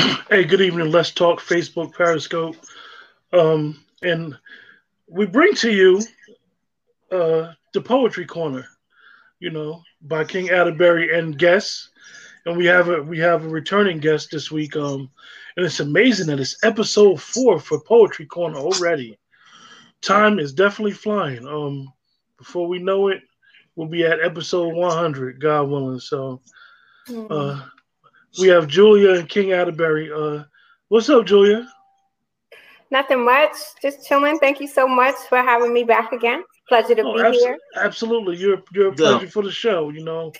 Hey, good evening. Let's talk Facebook Periscope, um, and we bring to you uh, the Poetry Corner. You know, by King Atterberry and guests, and we have a we have a returning guest this week. Um, and it's amazing that it's episode four for Poetry Corner already. Time is definitely flying. Um, before we know it, we'll be at episode 100, God willing. So, uh, we have Julia and King Atterberry. Uh, what's up, Julia? Nothing much. Just chilling. Thank you so much for having me back again. Pleasure to oh, be abso- here. Absolutely, you're you're a pleasure yeah. for the show. You know,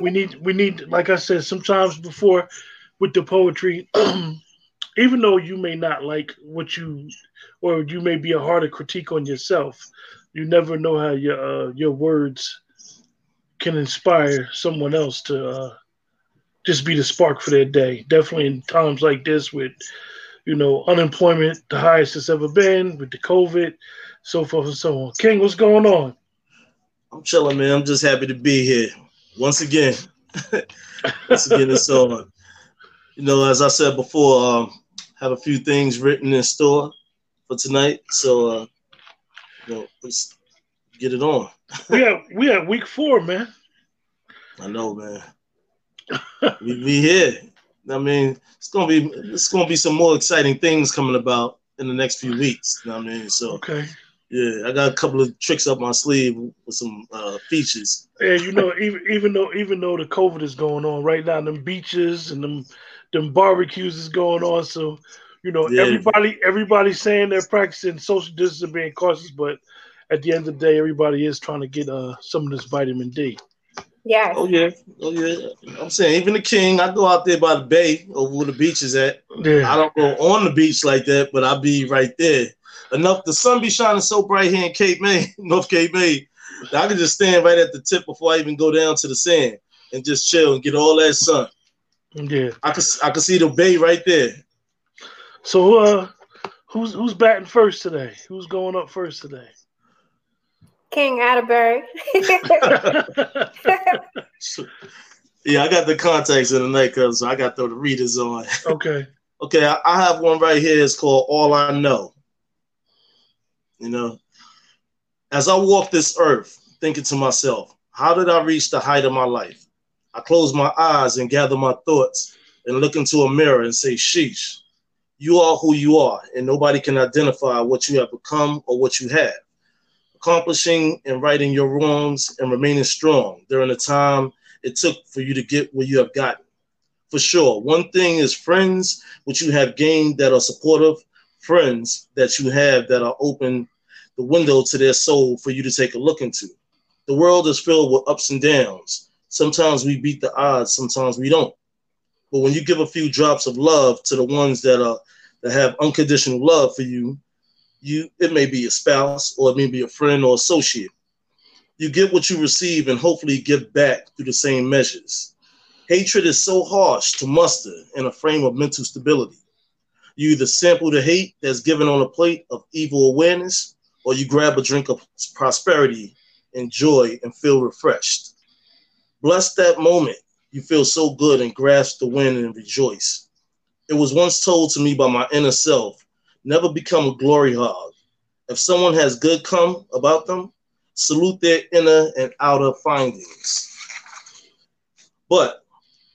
we need we need like I said sometimes before with the poetry. even though you may not like what you or you may be a harder critique on yourself, you never know how your uh, your words can inspire someone else to uh, just be the spark for that day. Definitely in times like this with, you know, unemployment the highest it's ever been, with the COVID, so forth and so on. King, what's going on? I'm chilling, man. I'm just happy to be here once again. once again, it's on. You know, as I said before, um, have a few things written in store for tonight. So, uh, you know, let's get it on. we have we have week four, man. I know, man we be here. I mean, it's gonna be it's gonna be some more exciting things coming about in the next few weeks. You know what I mean? So okay. Yeah, I got a couple of tricks up my sleeve with some uh, features. Yeah, you know, even even though even though the COVID is going on right now, them beaches and them them barbecues is going on. So, you know, yeah. everybody everybody's saying they're practicing social distancing, being cautious, but at the end of the day, everybody is trying to get uh, some of this vitamin D. Yeah. Oh yeah. Oh yeah. I'm saying even the king, I go out there by the bay over where the beach is at. Yeah. I don't go on the beach like that, but I be right there. Enough the sun be shining so bright here in Cape May, North Cape May, that I can just stand right at the tip before I even go down to the sand and just chill and get all that sun. Yeah. I can I can see the bay right there. So uh who's who's batting first today? Who's going up first today? King Atterberry. yeah, I got the contacts in the night so I got throw the readers on. Okay. okay, I, I have one right here. It's called All I Know. You know, as I walk this earth, thinking to myself, how did I reach the height of my life? I close my eyes and gather my thoughts and look into a mirror and say, Sheesh, you are who you are, and nobody can identify what you have become or what you have accomplishing and righting your wrongs and remaining strong during the time it took for you to get where you have gotten. For sure, one thing is friends which you have gained that are supportive, friends that you have that are open the window to their soul for you to take a look into. The world is filled with ups and downs. Sometimes we beat the odds, sometimes we don't. But when you give a few drops of love to the ones that are that have unconditional love for you, you it may be a spouse or it may be a friend or associate. You get what you receive and hopefully give back through the same measures. Hatred is so harsh to muster in a frame of mental stability. You either sample the hate that's given on a plate of evil awareness, or you grab a drink of prosperity, enjoy, and feel refreshed. Bless that moment you feel so good and grasp the wind and rejoice. It was once told to me by my inner self Never become a glory hog. If someone has good come about them, salute their inner and outer findings. But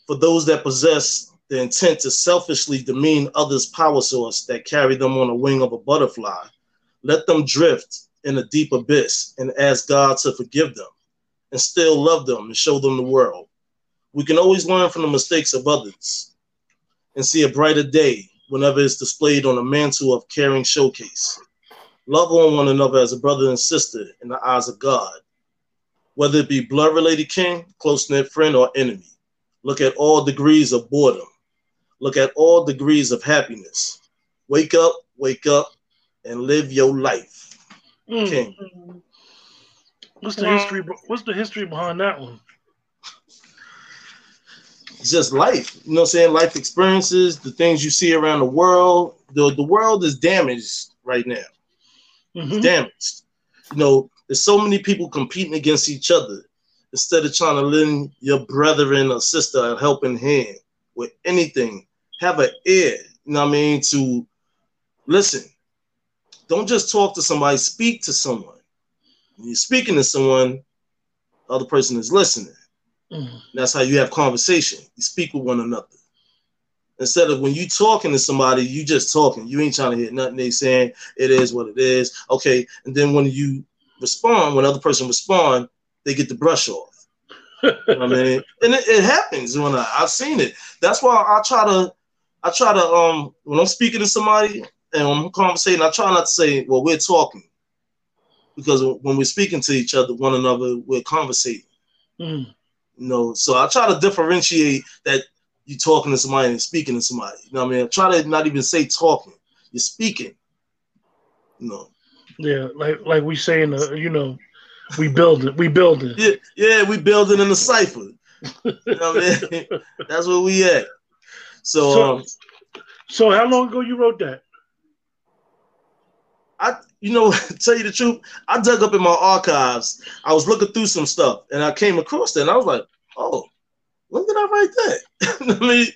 for those that possess the intent to selfishly demean others' power source that carry them on the wing of a butterfly, let them drift in a deep abyss and ask God to forgive them and still love them and show them the world. We can always learn from the mistakes of others and see a brighter day whenever it's displayed on a mantle of caring showcase. Love on one another as a brother and sister in the eyes of God. Whether it be blood related kin, close knit friend, or enemy, look at all degrees of boredom. Look at all degrees of happiness. Wake up, wake up, and live your life. Mm. King. What's the history? What's the history behind that one? Just life. You know I'm saying? Life experiences, the things you see around the world. The, the world is damaged right now. Mm-hmm. It's damaged. You know, there's so many people competing against each other instead of trying to lend your brethren or sister a helping hand with anything have an ear, you know what I mean, to listen. Don't just talk to somebody, speak to someone. When you're speaking to someone, the other person is listening. Mm. That's how you have conversation. You speak with one another. Instead of when you talking to somebody, you just talking. You ain't trying to hear nothing they saying. It is what it is. Okay. And then when you respond, when other person respond, they get the brush off. I mean, and it, it, happens when I, I've seen it. That's why I try to, I try to, um, when I'm speaking to somebody and I'm conversating, I try not to say, well, we're talking. Because when we're speaking to each other, one another, we're conversating. Mm. You know, so I try to differentiate that you talking to somebody and speaking to somebody. You know what I mean? I try to not even say talking. You're speaking. You know. Yeah, like like we say in the, you know, we build it. We build it. Yeah, yeah, we building in the cipher. you know what I mean? That's where we at. So, so, um, so how long ago you wrote that? I, you know, tell you the truth, I dug up in my archives. I was looking through some stuff, and I came across that, and I was like, "Oh, when did I write that?" I mean,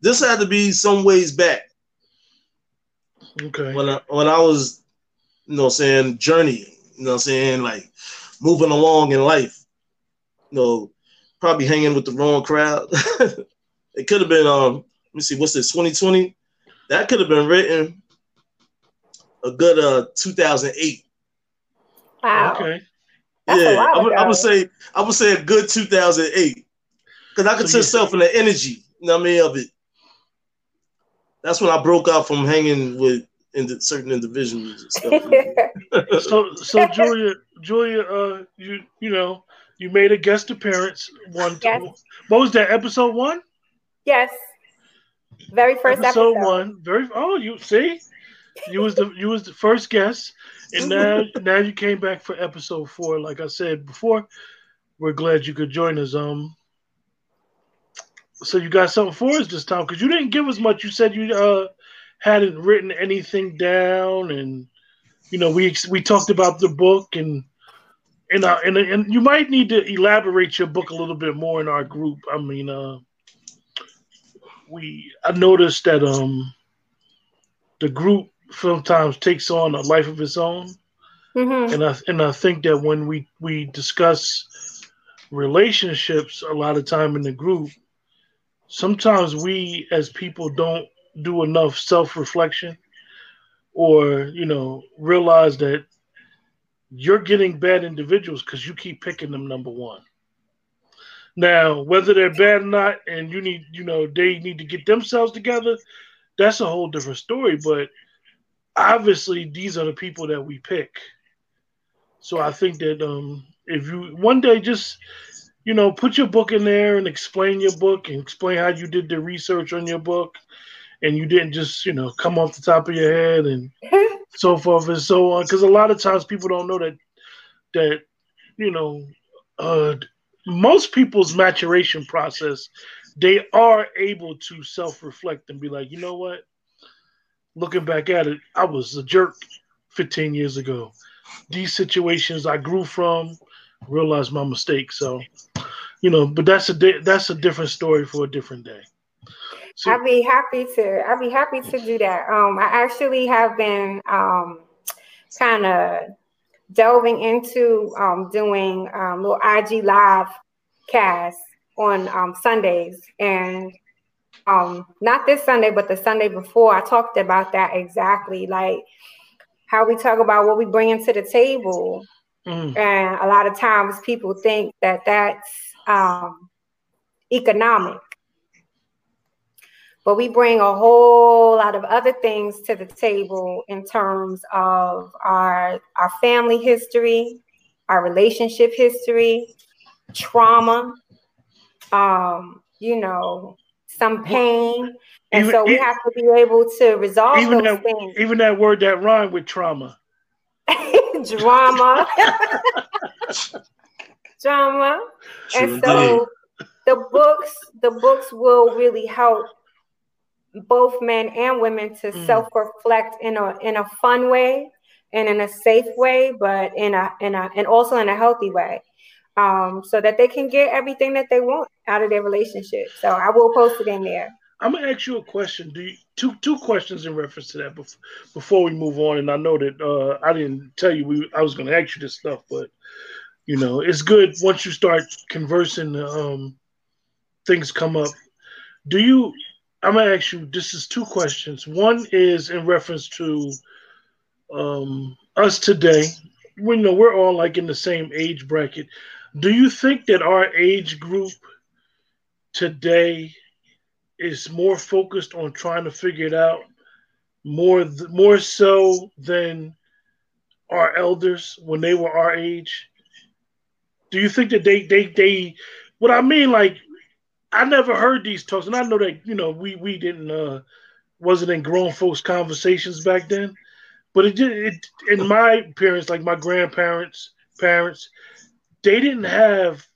this had to be some ways back. Okay. When I when I was, you know, saying journey, you know, saying like moving along in life, you know, probably hanging with the wrong crowd. it could have been um. Let me see, what's this? 2020. That could have been written a good uh 2008. Wow. Okay. That's yeah, I would, I would, say I would say a good 2008 because I could so tell in the energy, you know what I mean, of it. That's when I broke out from hanging with in certain individuals and stuff. so, so Julia, Julia, uh, you you know, you made a guest appearance one. Yes. What was that? Episode one. Yes. Very first episode, episode. one. Very. Oh, you see, you was the you was the first guest, and now now you came back for episode four. Like I said before, we're glad you could join us. Um, so you got something for us this time because you didn't give us much. You said you uh hadn't written anything down, and you know we we talked about the book and. And, uh, and and you might need to elaborate your book a little bit more in our group. I mean, uh, we I noticed that um the group sometimes takes on a life of its own. Mm-hmm. And I and I think that when we we discuss relationships a lot of time in the group, sometimes we as people don't do enough self-reflection or, you know, realize that you're getting bad individuals because you keep picking them number one. Now, whether they're bad or not, and you need, you know, they need to get themselves together, that's a whole different story. But obviously these are the people that we pick. So I think that um, if you one day just you know put your book in there and explain your book and explain how you did the research on your book, and you didn't just you know come off the top of your head and so forth and so on. Because a lot of times people don't know that that you know uh, most people's maturation process they are able to self reflect and be like, you know what, looking back at it, I was a jerk 15 years ago. These situations I grew from, realized my mistake. So, you know, but that's a di- that's a different story for a different day. So, I'd be happy to. I'd be happy to do that. Um, I actually have been um, kind of delving into um, doing um, little IG live casts on um, Sundays, and um not this Sunday, but the Sunday before, I talked about that exactly, like how we talk about what we bring into the table. Mm. And a lot of times people think that that's um, economic. But we bring a whole lot of other things to the table in terms of our, our family history, our relationship history, trauma, um, you know, some pain. And even, so we have to be able to resolve even those that, things. Even that word that rhyme with trauma. Drama. Drama. True and so the books, the books will really help both men and women to mm. self-reflect in a in a fun way and in a safe way, but in a in a and also in a healthy way um, so that they can get everything that they want out of their relationship. So I will post it in there. I'm gonna ask you a question. Do you, two two questions in reference to that before, before we move on? And I know that uh, I didn't tell you we I was gonna ask you this stuff, but you know it's good once you start conversing. Um, things come up. Do you? I'm gonna ask you. This is two questions. One is in reference to um, us today. We know we're all like in the same age bracket. Do you think that our age group today is more focused on trying to figure it out more more so than our elders when they were our age? Do you think that they they they what I mean like I never heard these talks and I know that you know we we didn't uh wasn't in grown folks conversations back then but it did it in my parents like my grandparents parents they didn't have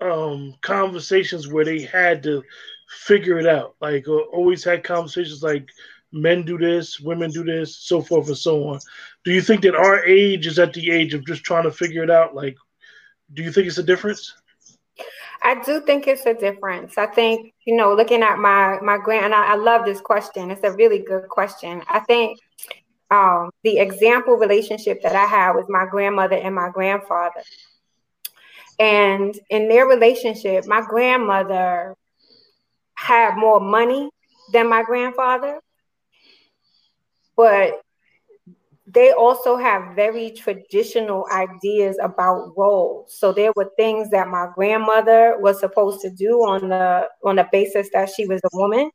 um conversations where they had to figure it out. Like uh, always had conversations like men do this, women do this, so forth and so on. Do you think that our age is at the age of just trying to figure it out? Like, do you think it's a difference? I do think it's a difference. I think, you know, looking at my my grand and I, I love this question. It's a really good question. I think um, the example relationship that I had with my grandmother and my grandfather. And in their relationship, my grandmother had more money than my grandfather, but they also have very traditional ideas about roles. So there were things that my grandmother was supposed to do on the on the basis that she was a woman.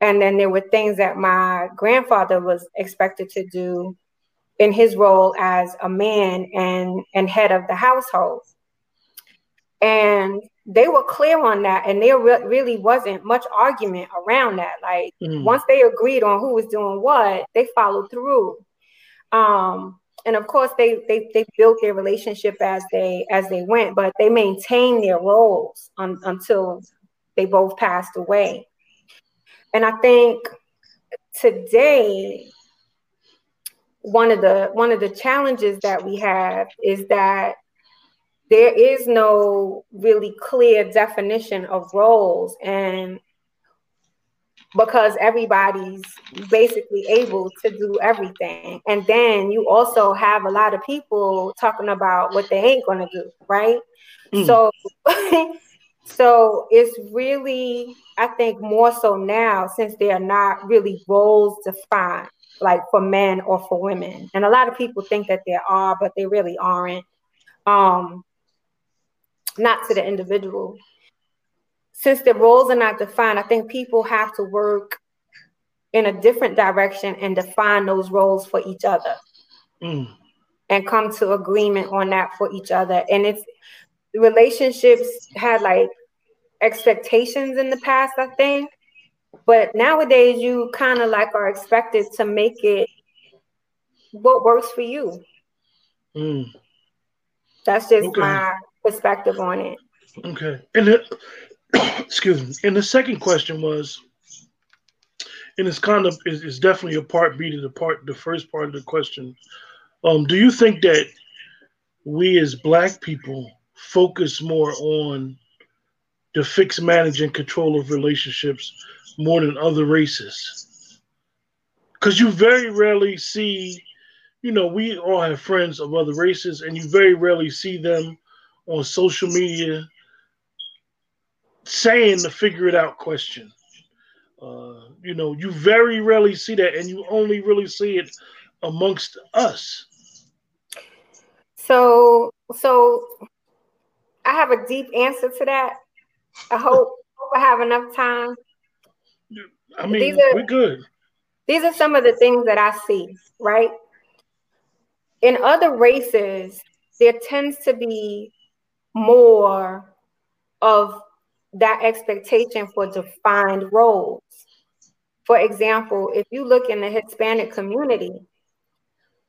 And then there were things that my grandfather was expected to do in his role as a man and and head of the household. And they were clear on that and there re- really wasn't much argument around that. Like mm. once they agreed on who was doing what they followed through. Um and of course they they they built their relationship as they as they went but they maintained their roles un, until they both passed away. And i think today one of the one of the challenges that we have is that there is no really clear definition of roles. And because everybody's basically able to do everything. And then you also have a lot of people talking about what they ain't going to do right? Mm. so so it's really i think more so now since they are not really roles defined like for men or for women. And a lot of people think that there are but they really aren't. Um not to the individual. Since the roles are not defined, I think people have to work in a different direction and define those roles for each other mm. and come to agreement on that for each other. And it's relationships had like expectations in the past, I think. But nowadays, you kind of like are expected to make it what works for you. Mm. That's just okay. my perspective on it. Okay. And the, excuse me. And the second question was, and it's kind of is, is definitely a part B to the part the first part of the question. Um, do you think that we as black people focus more on the fixed manage and control of relationships more than other races? Because you very rarely see, you know, we all have friends of other races, and you very rarely see them on social media saying the figure it out question. Uh, you know, you very rarely see that, and you only really see it amongst us. So, so I have a deep answer to that. I hope, I have enough time. I mean, these are, we're good. These are some of the things that I see, right? In other races, there tends to be more of that expectation for defined roles. For example, if you look in the Hispanic community,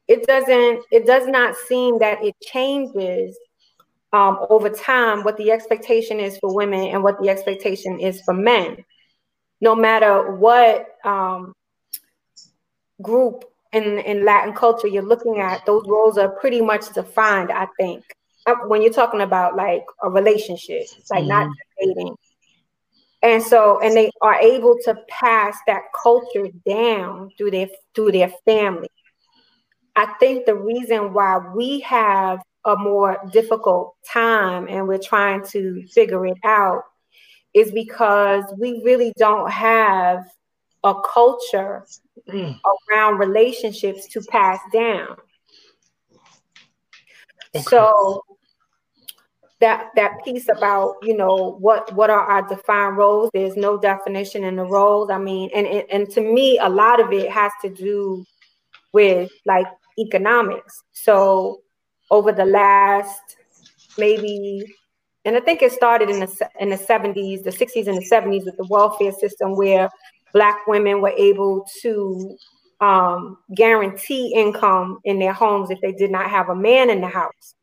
it doesn't, it does not seem that it changes um, over time what the expectation is for women and what the expectation is for men. No matter what um, group in, in Latin culture you're looking at, those roles are pretty much defined, I think when you're talking about like a relationship, it's like mm-hmm. not dating. and so and they are able to pass that culture down through their through their family i think the reason why we have a more difficult time and we're trying to figure it out is because we really don't have a culture mm. around relationships to pass down okay. so that that piece about you know what what are our defined roles? There's no definition in the roles. I mean and, and and to me a lot of it has to do with like economics. So over the last maybe and i think it started in the in the 70s the 60s and the 70s with the welfare system where black women were able to um, guarantee income in their homes if they did not have a man in the house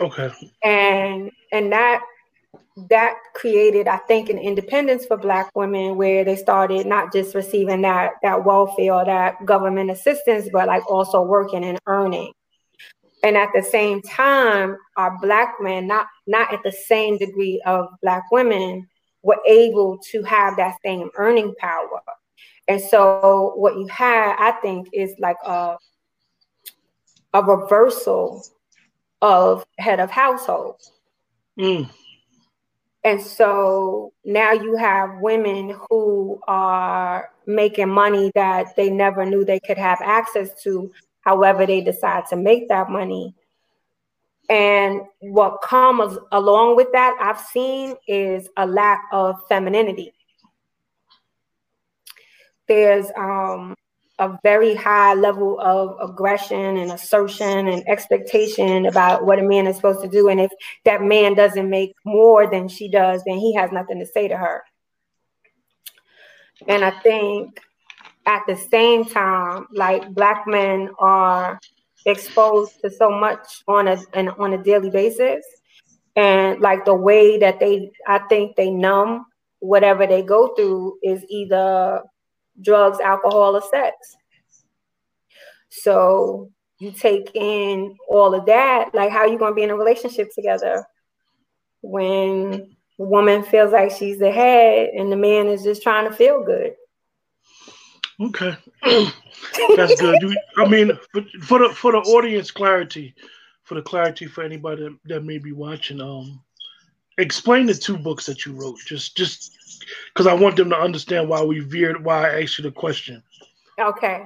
Okay. And and that that created, I think, an independence for Black women where they started not just receiving that that welfare that government assistance, but like also working and earning. And at the same time, our Black men, not not at the same degree of Black women, were able to have that same earning power. And so, what you had, I think, is like a a reversal of head of households. Mm. And so now you have women who are making money that they never knew they could have access to, however, they decide to make that money. And what comes along with that, I've seen is a lack of femininity. There's um, a very high level of aggression and assertion and expectation about what a man is supposed to do. And if that man doesn't make more than she does, then he has nothing to say to her. And I think at the same time, like black men are exposed to so much on a an, on a daily basis. And like the way that they I think they numb whatever they go through is either drugs, alcohol, or sex. So you take in all of that, like how are you gonna be in a relationship together when the woman feels like she's the head and the man is just trying to feel good? Okay, that's good. I mean, for, for, the for the audience clarity, for the clarity for anybody that, that may be watching, um, explain the two books that you wrote. Just just because I want them to understand why we veered, why I asked you the question. Okay.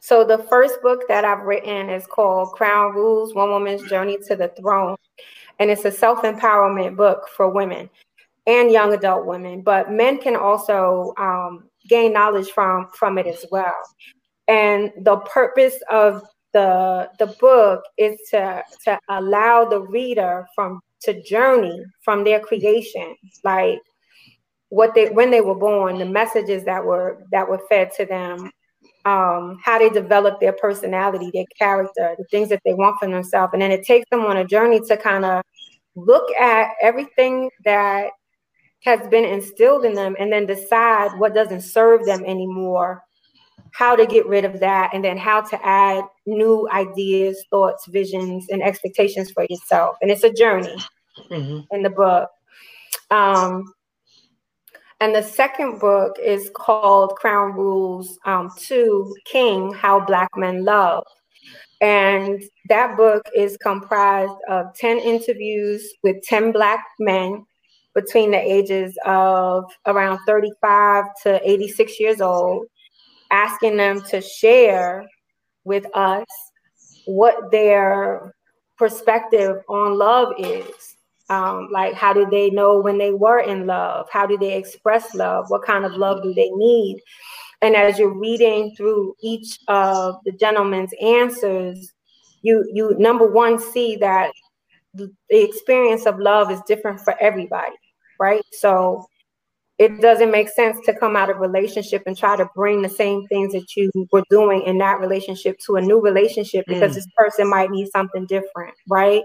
So the first book that I've written is called Crown Rules: One Woman's Journey to the Throne, and it's a self-empowerment book for women and young adult women. But men can also um, gain knowledge from from it as well. And the purpose of the the book is to to allow the reader from to journey from their creation, like what they when they were born, the messages that were that were fed to them, um, how they develop their personality, their character, the things that they want for themselves, and then it takes them on a journey to kind of look at everything that has been instilled in them, and then decide what doesn't serve them anymore, how to get rid of that, and then how to add new ideas, thoughts, visions, and expectations for yourself. And it's a journey mm-hmm. in the book. Um, and the second book is called Crown Rules um, to King How Black Men Love. And that book is comprised of 10 interviews with 10 Black men between the ages of around 35 to 86 years old, asking them to share with us what their perspective on love is um, like, how do they know when they were in love? How do they express love? What kind of love do they need? And as you're reading through each of the gentleman's answers, you you number one see that the experience of love is different for everybody, right? So it doesn't make sense to come out of relationship and try to bring the same things that you were doing in that relationship to a new relationship because mm. this person might need something different, right?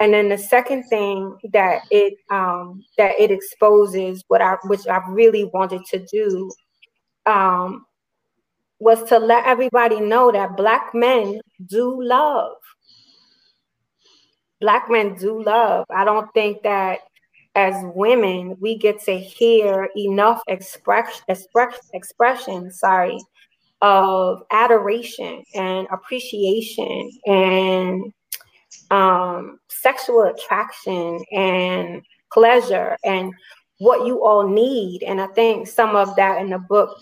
And then the second thing that it um, that it exposes, what I which I really wanted to do, um, was to let everybody know that black men do love. Black men do love. I don't think that as women, we get to hear enough express, express, expression, sorry, of adoration and appreciation and um, sexual attraction and pleasure and what you all need. And I think some of that in the book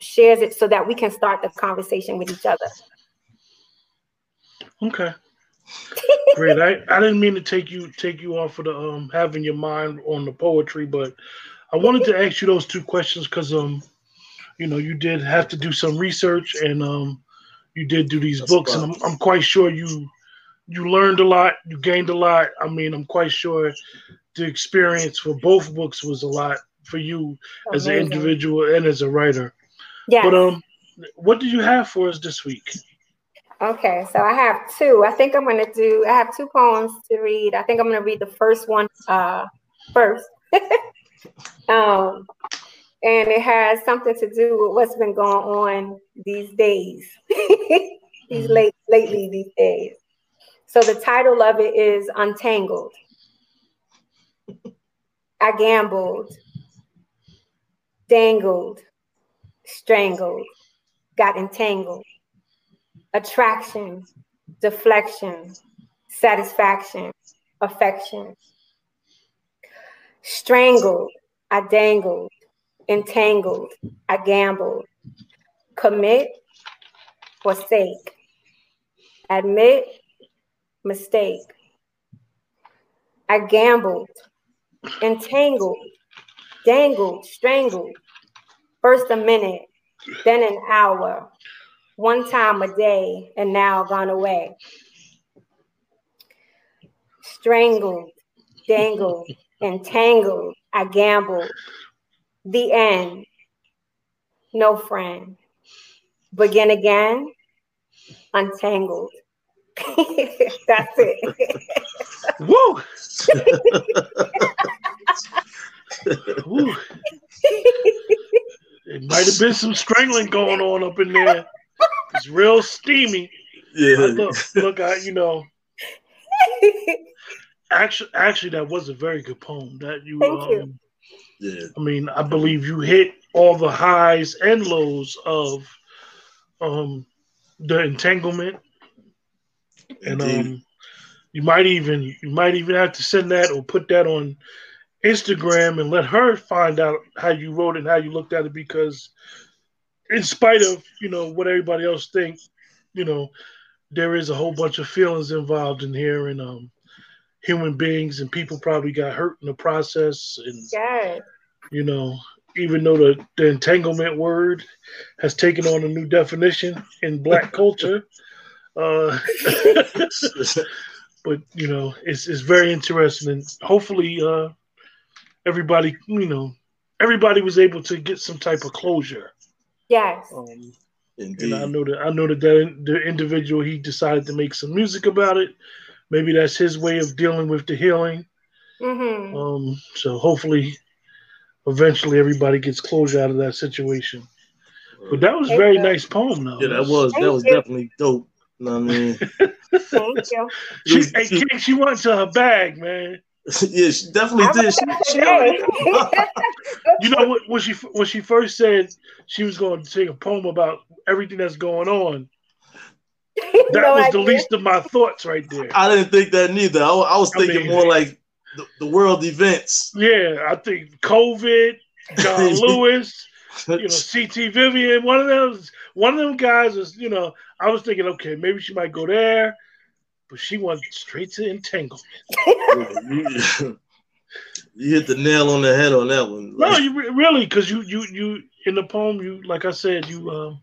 shares it so that we can start the conversation with each other. Okay. Great. I, I didn't mean to take you take you off of the um having your mind on the poetry, but I wanted to ask you those two questions because um you know you did have to do some research and um you did do these That's books fun. and I'm, I'm quite sure you you learned a lot, you gained a lot. I mean, I'm quite sure the experience for both books was a lot for you Amazing. as an individual and as a writer. Yeah. But um, what do you have for us this week? Okay, so I have two. I think I'm going to do. I have two poems to read. I think I'm going to read the first one uh, first. um, and it has something to do with what's been going on these days, these mm-hmm. late lately these days. So the title of it is Untangled. I gambled, dangled, strangled, got entangled. Attraction, deflection, satisfaction, affection. Strangled, I dangled, entangled, I gambled. Commit, forsake. Admit, mistake. I gambled, entangled, dangled, strangled. First a minute, then an hour, one time a day, and now gone away. Strangled, dangled, entangled, I gambled. The end, no friend. Begin again, untangled. That's it. Woo! Woo! It might have been some strangling going on up in there. It's real steamy. Yeah. look, look, I you know. Actually, actually, that was a very good poem. That you, Thank um, you. Yeah. I mean, I believe you hit all the highs and lows of um the entanglement and um, you might even you might even have to send that or put that on Instagram and let her find out how you wrote it and how you looked at it because in spite of you know what everybody else thinks, you know there is a whole bunch of feelings involved in here and um human beings and people probably got hurt in the process and yeah. you know even though the, the entanglement word has taken on a new definition in black culture uh, but you know, it's it's very interesting, and hopefully, uh, everybody, you know, everybody was able to get some type of closure. Yes. Um, and I know that I know that, that the individual he decided to make some music about it. Maybe that's his way of dealing with the healing. Mm-hmm. Um, so hopefully, eventually, everybody gets closure out of that situation. But that was a very nice poem, though. Yeah, that was that was definitely dope. No, I mean, thank you. She, hey, King, she went to her bag, man. yeah, she definitely I did. She, she you know what? When she when she first said she was going to take a poem about everything that's going on, that no was idea. the least of my thoughts right there. I didn't think that neither. I, I was thinking I mean, more like the, the, world events. Yeah, I think COVID, John Lewis, you know, CT Vivian, one of those, one of them guys was, you know, I was thinking, okay, maybe she might go there, but she went straight to entanglement. you, you, hit the nail on the head on that one. No, you really, because you, you, you in the poem, you, like I said, you, um,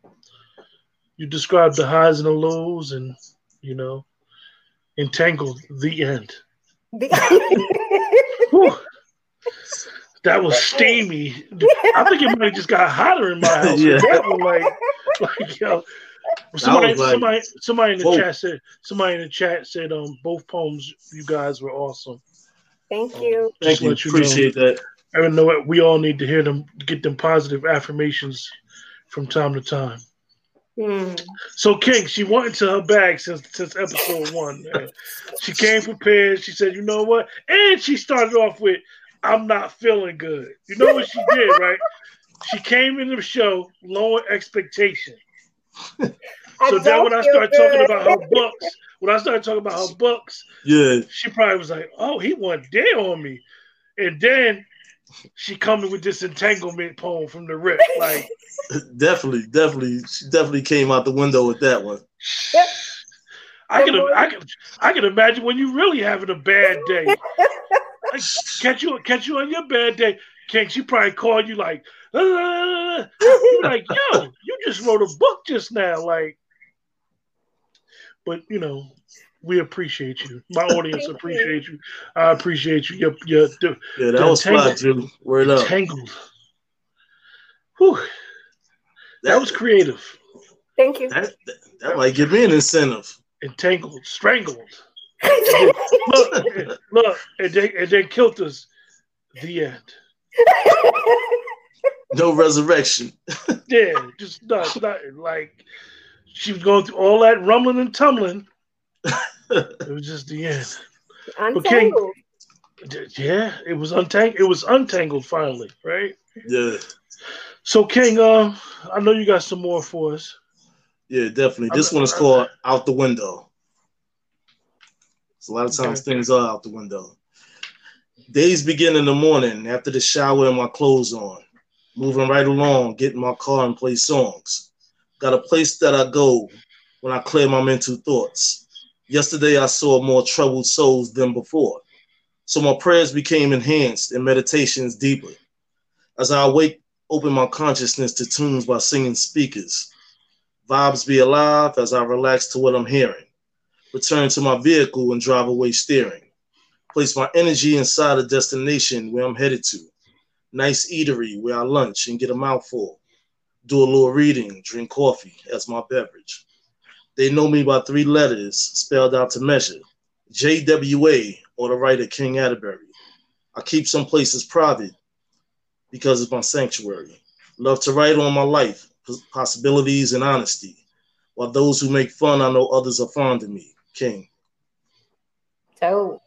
you described the highs and the lows, and you know, entangled. The end. The- that was steamy. I think it might have just got hotter in my house. yeah. like, like yo, Somebody, like, somebody, somebody in the whoa. chat said. Somebody in the chat said, "Um, both poems you guys were awesome." Thank you. Um, Thank you. Appreciate know, that. I know it, we all need to hear them, get them positive affirmations from time to time. Hmm. So King, she went into her bag since since episode one. she came prepared. She said, "You know what?" And she started off with, I'm not feeling good. You know what she did, right? She came in the show lower expectation. So then when I started good. talking about her books, when I started talking about her books, yeah, she probably was like, "Oh, he went there on me," and then she coming with this entanglement poem from the rip, like definitely, definitely, she definitely came out the window with that one. I can, I can, I can imagine when you really having a bad day. Like, catch you, catch you on your bad day. Can't she probably call you like, uh, you're like, yo, you just wrote a book just now, like. But you know, we appreciate you. My audience appreciate you. I appreciate you. Your, your, the, yeah, that was fun too. Word up. Tangled. Whew. That was creative. Thank you. That, that, that might give me an incentive. Entangled, strangled. Look, look, and they and they killed us. The end. no resurrection. yeah, just not, nothing. Like she was going through all that rumbling and tumbling. it was just the end. Untangled. King, yeah, it was untangled. It was untangled finally, right? Yeah. So King, uh, I know you got some more for us. Yeah, definitely. This I'm, one is I'm, called "Out the Window." So a lot of times okay. things are out the window. Days begin in the morning after the shower and my clothes on. Moving right along, get in my car and play songs. Got a place that I go when I clear my mental thoughts. Yesterday I saw more troubled souls than before. So my prayers became enhanced and meditations deeper. As I awake, open my consciousness to tunes by singing speakers. Vibes be alive as I relax to what I'm hearing. Return to my vehicle and drive away steering place my energy inside a destination where I'm headed to. Nice eatery where I lunch and get a mouthful. Do a little reading, drink coffee as my beverage. They know me by three letters spelled out to measure JWA or the writer King Atterberry. I keep some places private because it's my sanctuary. Love to write on my life, possibilities, and honesty. While those who make fun, I know others are fond of me. King. So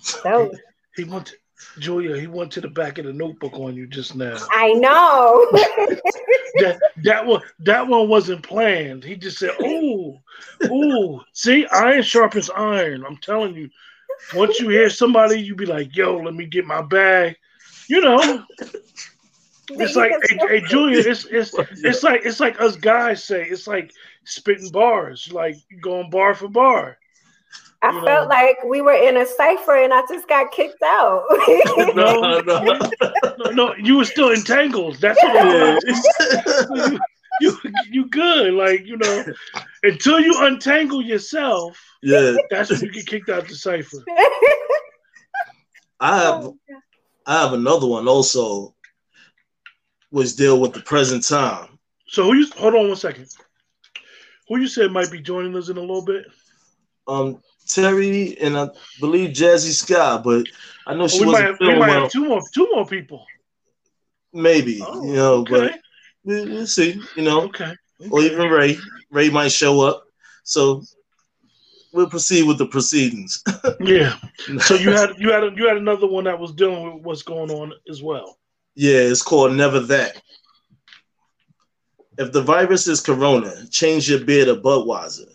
so he, he went to, Julia, he went to the back of the notebook on you just now. I know. that that one that one wasn't planned. He just said, "Oh, oh, see, iron sharpens iron." I'm telling you. Once you hear somebody, you be like, "Yo, let me get my bag." You know, it's like, hey, hey, Julia, it's it's it's like it's like us guys say. It's like spitting bars, like going bar for bar. I you felt know. like we were in a cipher and I just got kicked out. no, no, no, no, you were still entangled. That's what it is. you, you, you good. Like, you know, until you untangle yourself, yeah, that's when you get kicked out the cipher. I have I have another one also which deal with the present time. So who you hold on one second. Who you said might be joining us in a little bit? Um Terry and I believe Jazzy Sky, but I know she we wasn't might, feeling we might well. have two more two more people. Maybe oh, you know, okay. but we'll see. You know, okay. okay. or even Ray. Ray might show up. So we'll proceed with the proceedings. yeah. So you had you had a, you had another one that was dealing with what's going on as well. Yeah, it's called Never That. If the virus is corona, change your beer to Budweiser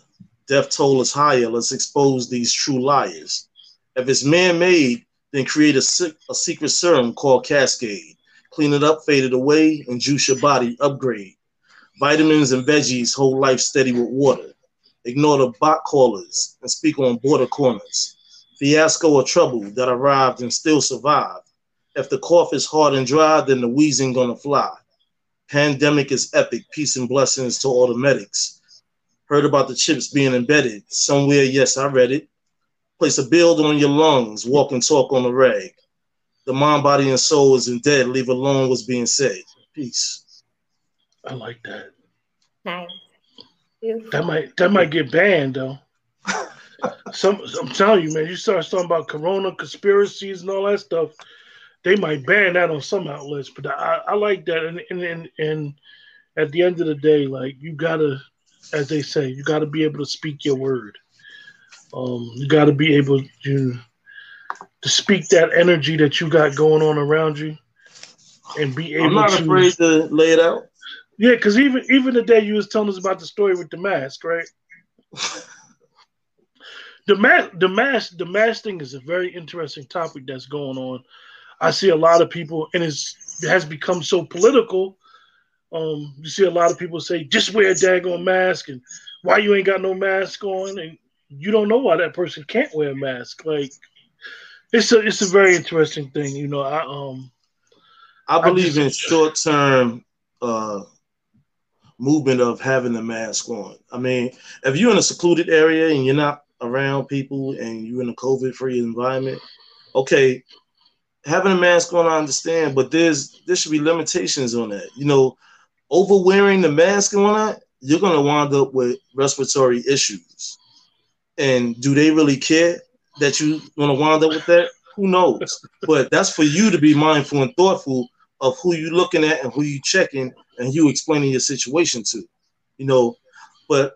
death toll is higher. Let's expose these true liars. If it's man made, then create a, a secret serum called Cascade. Clean it up, fade it away, and juice your body, upgrade. Vitamins and veggies hold life steady with water. Ignore the bot callers and speak on border corners. Fiasco or trouble that arrived and still survived. If the cough is hard and dry, then the wheezing gonna fly. Pandemic is epic. Peace and blessings to all the medics. Heard about the chips being embedded somewhere. Yes, I read it. Place a build on your lungs. Walk and talk on the rag. The mind, body, and soul isn't dead. Leave alone what's being said. Peace. I like that. Nice. That might that might get banned though. Some I'm telling you, man. You start talking about Corona conspiracies and all that stuff. They might ban that on some outlets, but I, I like that. And, and and and at the end of the day, like you gotta as they say, you got to be able to speak your word. Um, you got to be able to to speak that energy that you got going on around you and be able I'm not to afraid to lay it out. Yeah, because even even the day you was telling us about the story with the mask, right? the mask, the mask, the mask thing is a very interesting topic that's going on. I see a lot of people, and it's it has become so political. Um, you see a lot of people say, "Just wear a daggone mask," and why you ain't got no mask on, and you don't know why that person can't wear a mask. Like, it's a it's a very interesting thing. You know, I um, I believe I just, in short term uh movement of having the mask on. I mean, if you're in a secluded area and you're not around people and you're in a COVID free environment, okay, having a mask on, I understand, but there's there should be limitations on that. You know, over wearing the mask on that, you're gonna wind up with respiratory issues. And do they really care that you're gonna wind up with that? Who knows? but that's for you to be mindful and thoughtful of who you're looking at and who you checking and you explaining your situation to. You know, but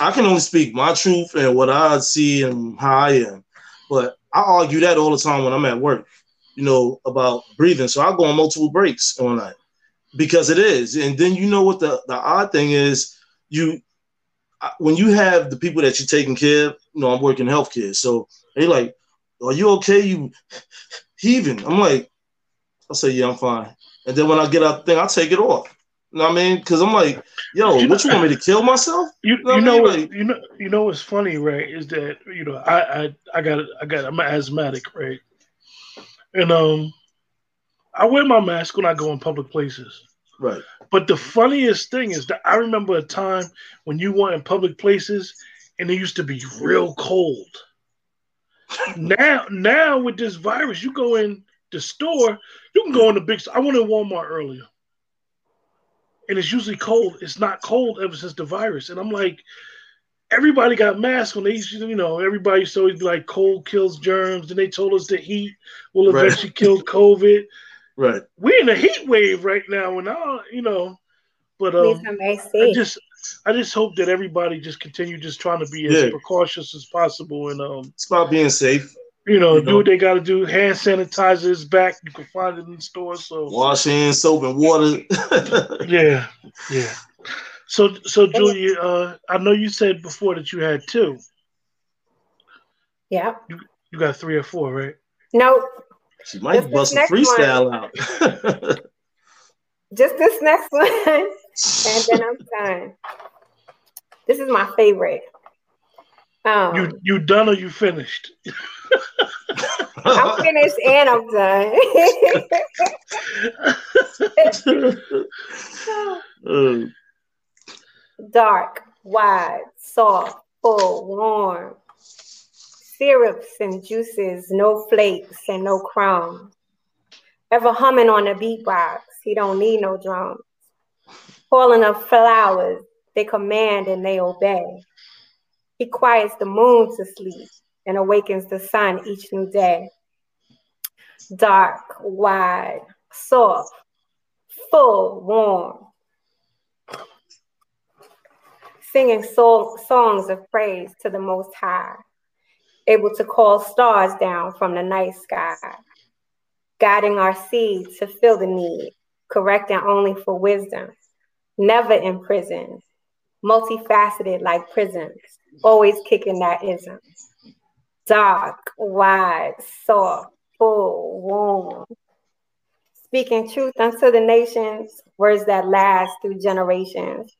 I can only speak my truth and what I see and how I am. But I argue that all the time when I'm at work, you know, about breathing. So I go on multiple breaks all night because it is. And then you know what the, the odd thing is, you when you have the people that you're taking care of, you know, I'm working healthcare. So they're like, are you okay? You heaving. I'm like, I'll say, yeah, I'm fine. And then when I get out the thing, I take it off. You know what I mean? Because I'm like, yo, you what know, you want me to kill myself? You, you know, you know what, like, you know you know what's funny, right? Is that you know I I I got I got I'm asthmatic, right? And um, I wear my mask when I go in public places. Right. But the funniest thing is that I remember a time when you went in public places and it used to be real cold. now, now with this virus, you go in the store, you can go in the big. I went in Walmart earlier, and it's usually cold. It's not cold ever since the virus, and I'm like, everybody got masks when they used to, you know, everybody used to always be like, cold kills germs, and they told us the heat will eventually right. kill COVID. Right. We're in a heat wave right now, and I, you know, but um, I just, I just hope that everybody just continue just trying to be as yeah. precautious as possible, and um, it's about being safe. You know, you do know. what they got to do. Hand sanitizer is back. You can find it in stores. So wash hands, soap, and water. yeah, yeah. So, so Julia, uh, I know you said before that you had two. Yeah. You, you got three or four, right? No. She might this, bust a freestyle one. out. Just this next one, and then I'm done. This is my favorite. Um, you you done or you finished? I'm finished and I'm done. Dark, wide, soft, full, warm. Syrups and juices, no flakes and no crumbs. Ever humming on a beatbox, he don't need no drums. Calling of flowers, they command and they obey. He quiets the moon to sleep and awakens the sun each new day. Dark, wide, soft, full, warm. Singing soul, songs of praise to the Most High, able to call stars down from the night sky, guiding our seed to fill the need, correcting only for wisdom, never in prison, multifaceted like prisons, always kicking that ism. Dark, wide, soft, full, warm. Speaking truth unto the nations, words that last through generations,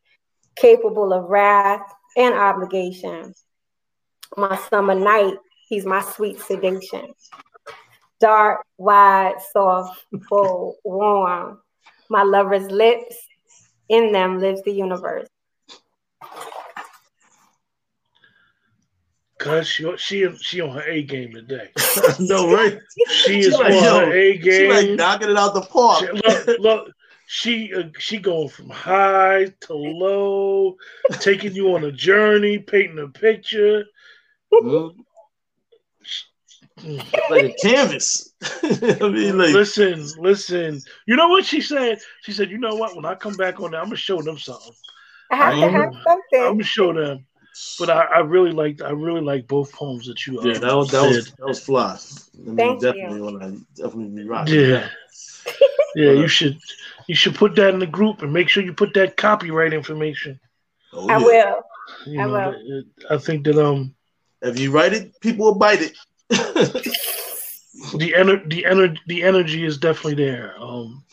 capable of wrath and obligation. My summer night, he's my sweet sedation. Dark, wide, soft, full, warm. My lover's lips, in them lives the universe. Cause she she she on her A game today. no right. She is like, on yo, her A game. She like knocking it out the park. She, look, look, she uh, she going from high to low, taking you on a journey, painting a picture. Mm-hmm. like a canvas. I mean, like, listen, listen. You know what she said? She said, "You know what? When I come back on there, I'm gonna show them something. I have I'm, to have something. I'm gonna show them." but I, I really liked I really like both poems that you. Uh, yeah, that was that was that was fly. I mean, Thank definitely you. want to definitely be right. Yeah, yeah. You should you should put that in the group and make sure you put that copyright information. Oh, I yeah. will. You I know, will. it- I think that um If you write it, people will bite it. the ener- the ener- the energy is definitely there. Um,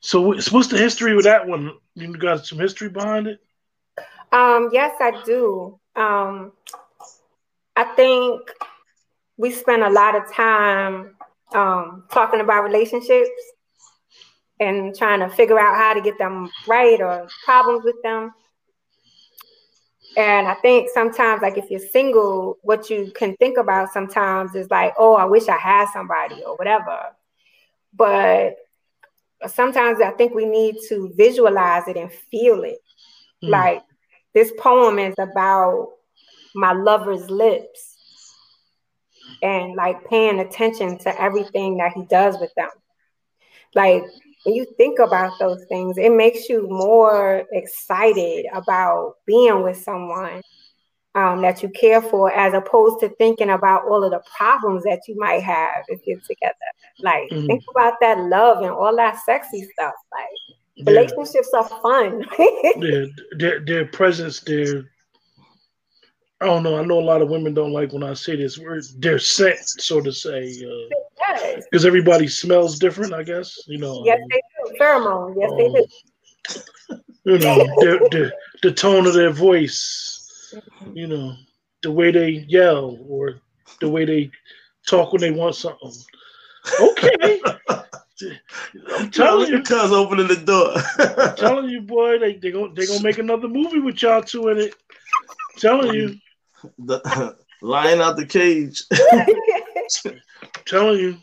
so wh- so what's the history with that one? You got some history behind it? Um, yes, I do. Um, I think we spend a lot of time um, talking about relationships and trying to figure out how to get them right or problems with them. And I think sometimes, like if you're single, what you can think about sometimes is like, oh, I wish I had somebody or whatever. But sometimes I think we need to visualize it and feel it. Mm. Like this poem is about my lover's lips and like paying attention to everything that he does with them. Like when you think about those things, it makes you more excited about being with someone um, that you care for, as opposed to thinking about all of the problems that you might have if you're together. Like Mhm. think about that love and all that sexy stuff. Like Yeah, relationships are fun. their, their their presence, their I don't know. I know a lot of women don't like when I say this word. Their scent, so to say, yes. because everybody smells different. I guess you know. Yes, um, they do. Pheromone. Yes, they do. you know the, the the tone of their voice, you know, the way they yell or the way they talk when they want something. Okay, I'm telling you, because opening the door. I'm telling you, boy, they they gonna they gonna make another movie with y'all two in it. I'm telling you, the, lion out the cage. Telling you.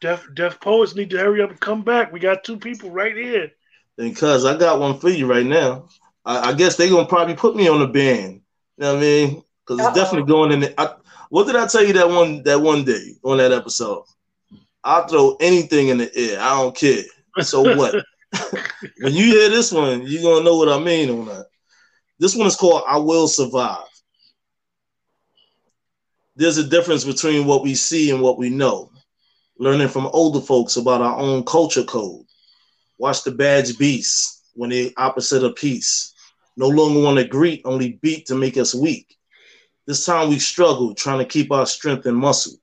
Deaf deaf poets need to hurry up and come back. We got two people right here. And cuz I got one for you right now. I, I guess they're gonna probably put me on the band. You know what I mean? Because it's Uh-oh. definitely going in. The, I, what did I tell you that one that one day on that episode? I'll throw anything in the air. I don't care. So what? when you hear this one, you're gonna know what I mean on that. This one is called I Will Survive. There's a difference between what we see and what we know. Learning from older folks about our own culture code. Watch the badge beasts when they opposite of peace. No longer want to greet, only beat to make us weak. This time we struggle trying to keep our strength and muscle.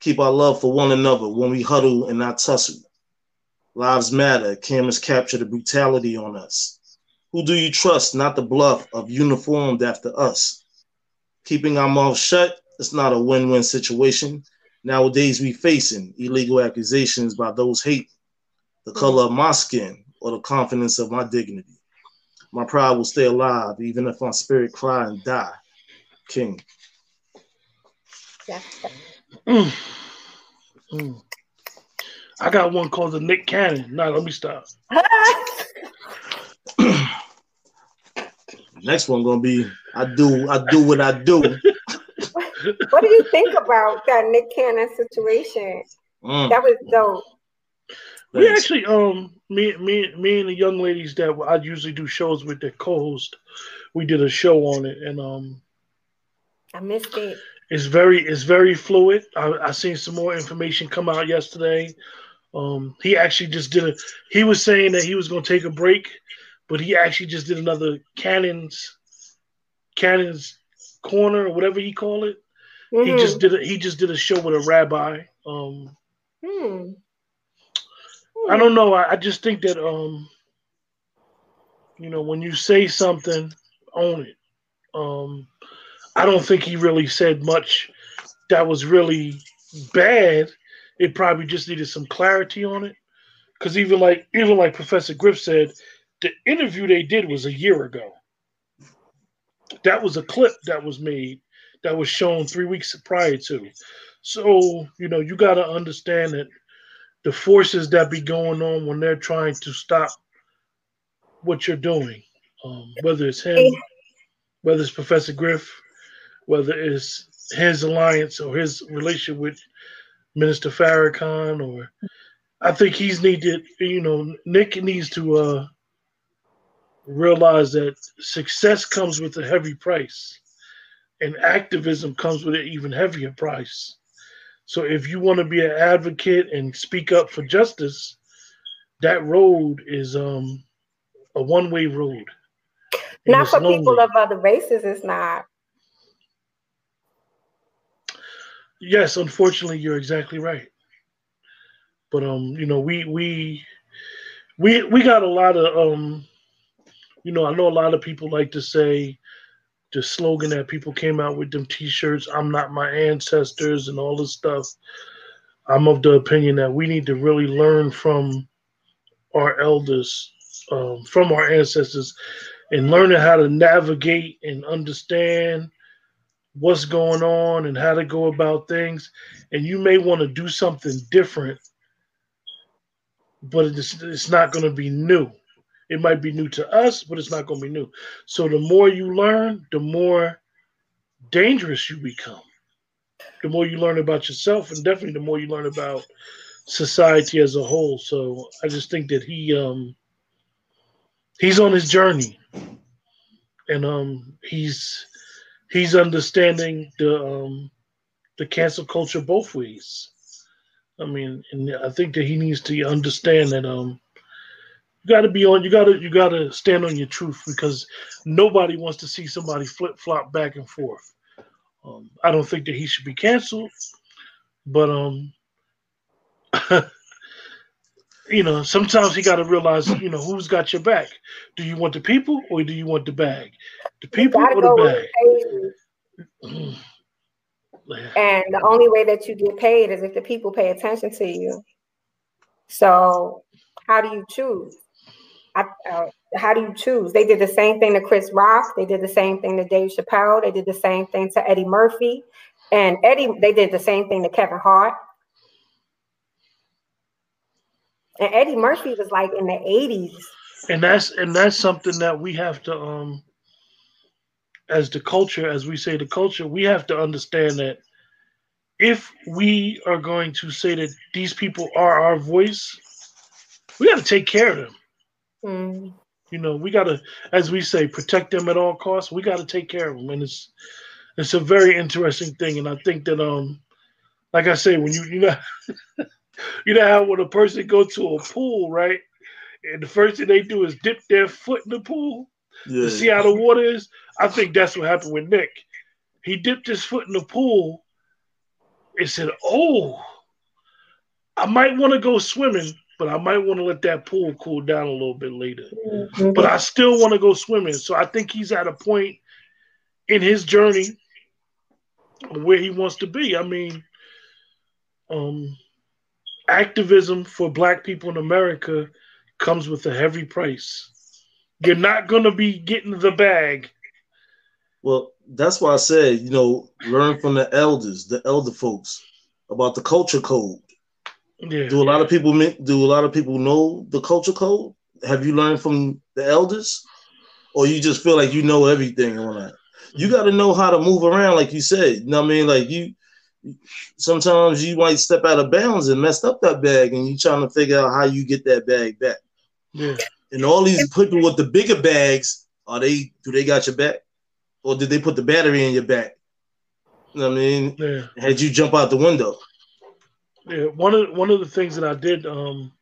Keep our love for one another when we huddle and not tussle. Lives matter. Cameras capture the brutality on us. Who do you trust, not the bluff of uniformed after us? Keeping our mouths shut, it's not a win-win situation. Nowadays we facing illegal accusations by those hate the color of my skin or the confidence of my dignity. My pride will stay alive even if my spirit cry and die. King. Yes. Mm. Mm. I got one called the Nick Cannon. Nah, let me stop. Next one gonna be I do I do what I do. what do you think about that Nick Cannon situation? Mm, That was dope. We thanks. actually, um, me, me, me, and the young ladies that I usually do shows with, their co-host, we did a show on it, and um, I missed it. it's very, it's very fluid. I, I seen some more information come out yesterday. Um, he actually just did a. He was saying that he was going to take a break, but he actually just did another Cannon's, Cannon's corner or whatever he call it. He Mhm. just did a, he just did a show with a rabbi. Um, Hmm. I don't know. I, I just think that um, you know, when you say something, own it. Um, I don't think he really said much that was really bad. It probably just needed some clarity on it. Because even like even like Professor Griff said, the interview they did was a year ago. That was a clip that was made that was shown three weeks prior to. So, you know, you got to understand that the forces that be going on when they're trying to stop what you're doing, um, whether it's him, whether it's Professor Griff, whether it's his alliance or his relationship with Minister Farrakhan, or I think he's needed. You know, Nick needs to uh, realize that success comes with a heavy price and activism comes with an even heavier price. So if you want to be an advocate and speak up for justice, that road is um, a one-way road. Not for lonely. people of other races, it's not. Yes, unfortunately, you're exactly right. But um, you know, we we we we got a lot of um, you know, I know a lot of people like to say the slogan that people came out with them T-shirts. I'm not my ancestors and all this stuff. I'm of the opinion that we need to really learn from our elders, um, from our ancestors, and learning how to navigate and understand what's going on and how to go about things. And you may want to do something different, but it's, it's not going to be new. It might be new to us, but it's not going to be new. So the more you learn, the more dangerous you become. The more you learn about yourself, and definitely the more you learn about society as a whole. So I just think that he um he's on his journey, and um he's he's understanding the um the cancel culture both ways. I mean, and I think that he needs to understand that um you got to be on. You got to you got to stand on your truth because nobody wants to see somebody flip flop back and forth. Um, I don't think that he should be canceled, but um, you know, sometimes he got to realize, you know, who's got your back. Do you want the people or do you want the bag? The people or the bag? and the only way that you get paid is if the people pay attention to you. So, how do you choose? I, uh, how do you choose? They did the same thing to Chris Rock. They did the same thing to Dave Chappelle. They did the same thing to Eddie Murphy. And Eddie, they did the same thing to Kevin Hart. And Eddie Murphy was like in the 80s. And that's and that's something that we have to um as the culture, as we say the culture, we have to understand that if we are going to say that these people are our voice, we got to take care of them. Mm. You know, we got to, as we say, protect them at all costs. We got to take care of them, and it's it's a very interesting thing. And I think that, um, like I say, when you you know, you know how when a person goes to a pool, right, and the first thing they do is dip their foot in the pool yeah. to see how the water is. I think that's what happened with Nick. He dipped his foot in the pool and said, "Oh, I might want to go swimming." But I might want to let that pool cool down a little bit later. Mm-hmm. But I still want to go swimming. So I think he's at a point in his journey where he wants to be. I mean, um, activism for black people in America comes with a heavy price. You're not going to be getting the bag. Well, that's why I said, you know, learn from the elders, the elder folks about the culture code. Yeah, do a lot of people do a lot of people know the culture code? Have you learned from the elders, or you just feel like you know everything on that? You mm-hmm. got to know how to move around, like you said. You know what I mean? Like you, sometimes you might step out of bounds and messed up that bag, and you trying to figure out how you get that bag back. Yeah. And all these people with the bigger bags, are they? Do they got your back, or did they put the battery in your back? You know what I mean? Yeah. Had you jump out the window? Yeah, one of one of the things that I did, um,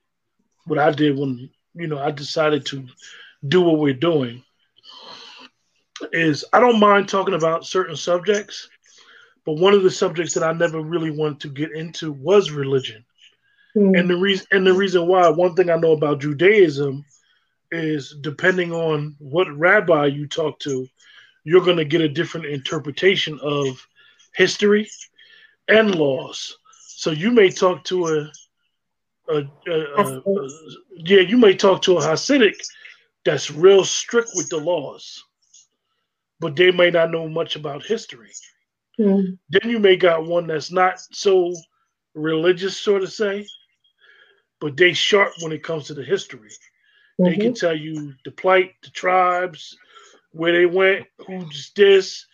what I did when you know I decided to do what we're doing is I don't mind talking about certain subjects, but one of the subjects that I never really wanted to get into was religion. Mm. And the reason and the reason why, one thing I know about Judaism is depending on what rabbi you talk to, you're going to get a different interpretation of history and laws. So you may talk to a, a, a, a, yeah, you may talk to a Hasidic that's real strict with the laws, but they may not know much about history. Mm. Then you may got one that's not so religious, sort of say, but they sharp when it comes to the history. Mm-hmm. They can mm-hmm. tell you the plight, the tribes, where they went, who's this,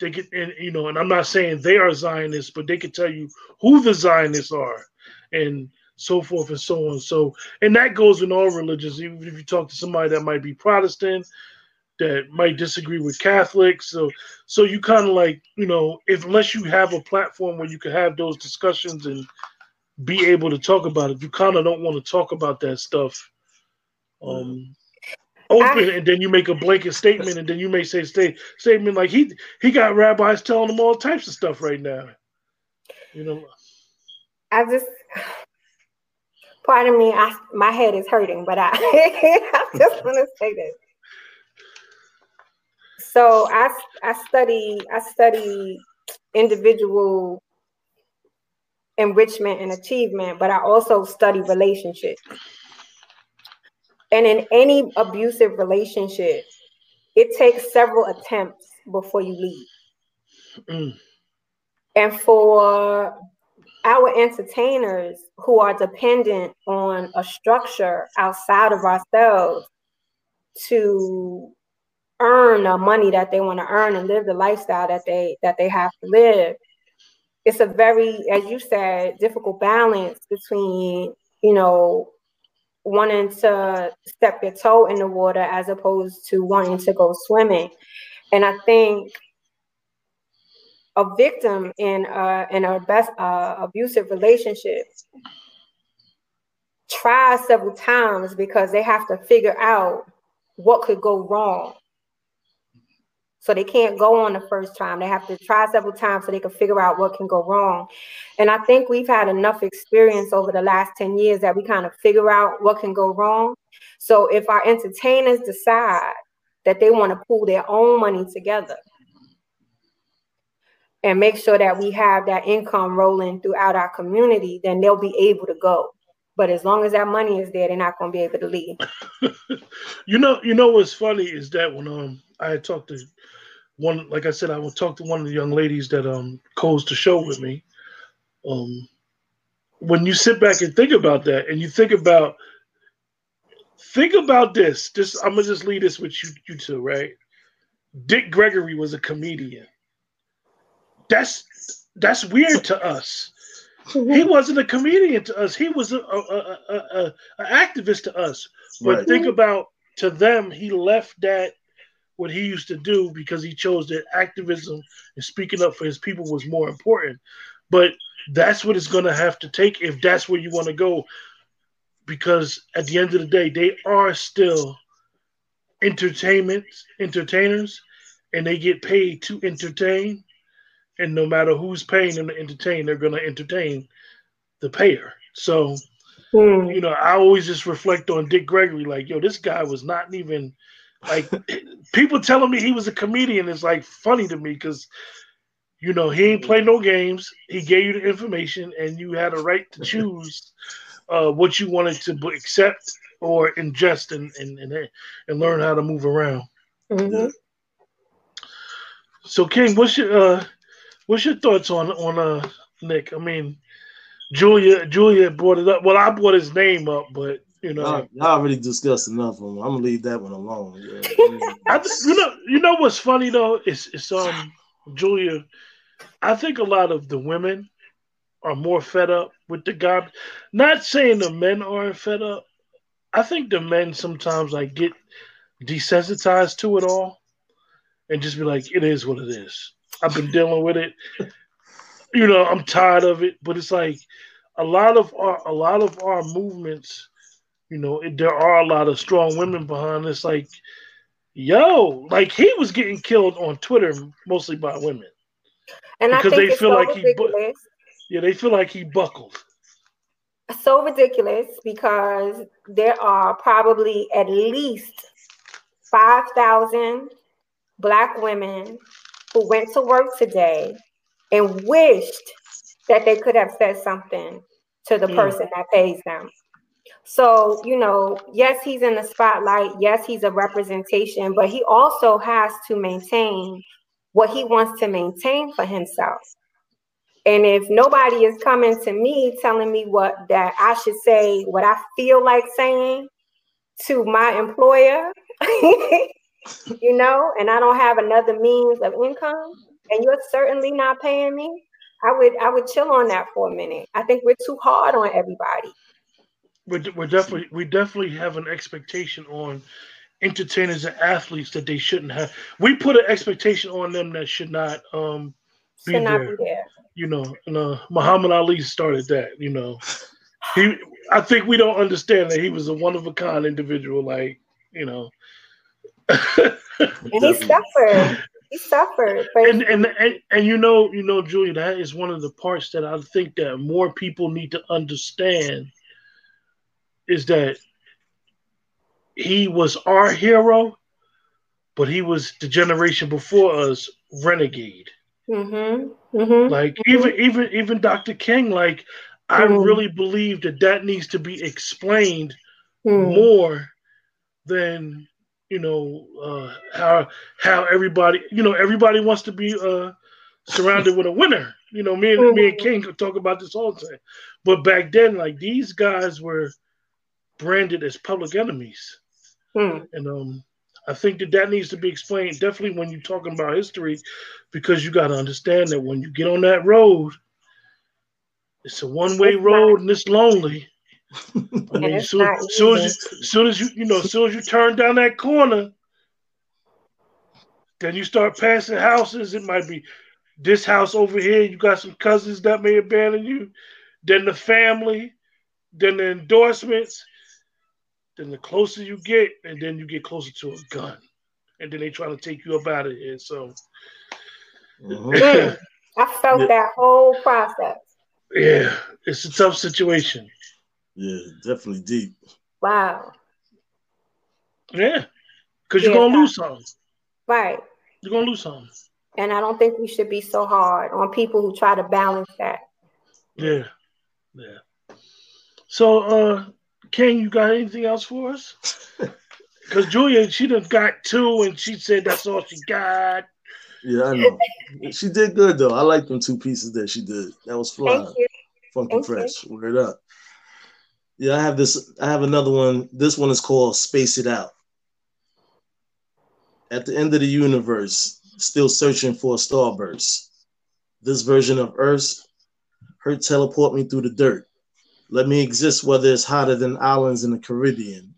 they get and you know, and I'm not saying they are Zionists, but they can tell you who the Zionists are and so forth and so on. So, and that goes in all religions. Even if you talk to somebody that might be Protestant, that might disagree with Catholics, so so you kind of like you know, if unless you have a platform where you can have those discussions and be able to talk about it, you kind of don't want to talk about that stuff. Um, open, and then you make a blanket statement, and then you may say stay, statement like he he got rabbis telling him all types of stuff right now. You know, I just pardon me, I my head is hurting, but I, I just want to say this. So I I study I study individual enrichment and achievement, but I also study relationships. And in any abusive relationship, it takes several attempts before you leave. Mm. And for our entertainers who are dependent on a structure outside of ourselves to earn the money that they want to earn and live the lifestyle that they that they have to live it's a very as you said difficult balance between you know wanting to step your toe in the water as opposed to wanting to go swimming and i think a victim in a in a best uh, abusive relationship tries several times because they have to figure out what could go wrong. So they can't go on the first time. They have to try several times so they can figure out what can go wrong. And I think we've had enough experience over the last 10 years that we kind of figure out what can go wrong. So if our entertainers decide that they want to pull their own money together, and make sure that we have that income rolling throughout our community, then they'll be able to go. But as long as that money is there, they're not going to be able to leave. you know, you know what's funny is that when um I talked to one, like I said, I would talk to one of the young ladies that um calls the show with me. Um, when you sit back and think about that, and you think about think about this. Just I'm gonna just leave this with you, you two, right? Dick Gregory was a comedian that's that's weird to us. he wasn't a comedian to us. He was a, a, a, a, a activist to us. But right. think about to them, he left that what he used to do because he chose that activism and speaking up for his people was more important. But that's what it's going to have to take if that's where you want to go. Because at the end of the day, they are still entertainment entertainers, and they get paid to entertain and no matter who's paying them to entertain, they're going to entertain the payer. So, mm. you know, I always just reflect on Dick Gregory, like, yo, this guy was not even like people telling me he was a comedian is like funny to me because you know he ain't play no games. He gave you the information, and you had a right to choose uh, what you wanted to accept or ingest and and and, and learn how to move around. Mm-hmm. So, King, what's your uh, What's your thoughts on on uh Nick? I mean, Julia Julia brought it up. Well, I brought his name up, but you know, I, I already discussed enough of him. I'm gonna leave that one alone. Yeah. I, you know, you know what's funny though? It's it's um Julia. I think a lot of the women are more fed up with the guy. Not saying the men aren't fed up. I think the men sometimes like get desensitized to it all and just be like, it is what it is. I've been dealing with it. You know, I'm tired of it. But it's like a lot of our a lot of our movements. You know, it, there are a lot of strong women behind this. Like, yo, like he was getting killed on Twitter mostly by women, and because they feel so like ridiculous. he. Yeah, they feel like he buckled. So ridiculous because there are probably at least five thousand black women who went to work today and wished that they could have said something to the mm. person that pays them. So, you know, yes, he's in the spotlight. Yes, he's a representation, but he also has to maintain what he wants to maintain for himself. And if nobody is coming to me telling me what that I should say, what I feel like saying to my employer, you know, and I don't have another means of income, and you're certainly not paying me, I would I would chill on that for a minute. I think we're too hard on everybody. We're, we're definitely we definitely have an expectation on entertainers and athletes that they shouldn't have. We put an expectation on them that should not um be, Should not there. be there. You know, and uh, Muhammad Ali started that. You know, he. I think we don't understand that he was a one of a kind individual. Like you know, And he suffered. He suffered. But and, and and and you know, you know, Julia, that is one of the parts that I think that more people need to understand is that he was our hero, but he was the generation before us renegade. mm-hmm, mm-hmm. Like even even even Dr. King, like I Mhm. really believe that that needs to be explained Hmm. more than you know uh, how how everybody you know everybody wants to be uh, surrounded with a winner. You know, me and me and King could talk about this all the time. But back then, like these guys were branded as public enemies, Hmm. and um, I think that that needs to be explained definitely when you're talking about history, because you got to understand that when you get on that road, it's a one way road and it's lonely. I mean, soon, soon as you, soon as you, you know, soon as you turn down that corner, then you start passing houses. It might be this house over here. You got some cousins that may abandon you. Then the family, then the endorsements. Then the closer you get, and then you get closer to a gun, and then they try to take you up out of here. So, Mhm. Mm. I felt Yeah. that whole process. yeah, it's a tough situation. Yeah, definitely deep. Wow. Yeah, because you're Yeah. gonna lose something. Right. You're gonna lose something. And I don't think we should be so hard on people who try to balance that. Yeah, yeah. So, uh, King, you got anything else for us? Because Julia, she done got two, and she said that's all she got. Yeah, I know. she did good though. I like them two pieces that she did. That was fly. Funky Thank you. Word up. Yeah, I have this. I have another one. This one is called Space It Out. At the end of the universe, still searching for a starburst. This version of Earth, her teleport me through the dirt. Let me exist whether it's hotter than islands in the Caribbean,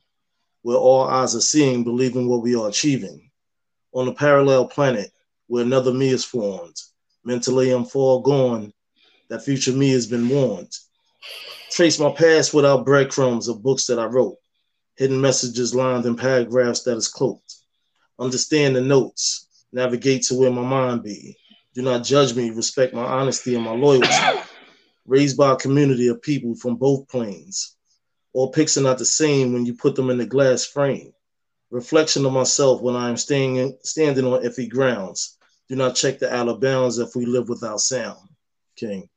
where all eyes are seeing, believing what we are achieving. On a parallel planet where another me is formed. Mentally, I'm far gone. That future me has been warned. Trace my past without breadcrumbs of books that I wrote. Hidden messages lined in paragraphs that is cloaked. Understand the notes. Navigate to where my mind be. Do not judge me. Respect my honesty and my loyalty. Raised by a community of people from both planes. All pics are not the same when you put them in the glass frame. Reflection of myself when I am staying standing on iffy grounds. Do not check the outer bounds if we live without sound. King.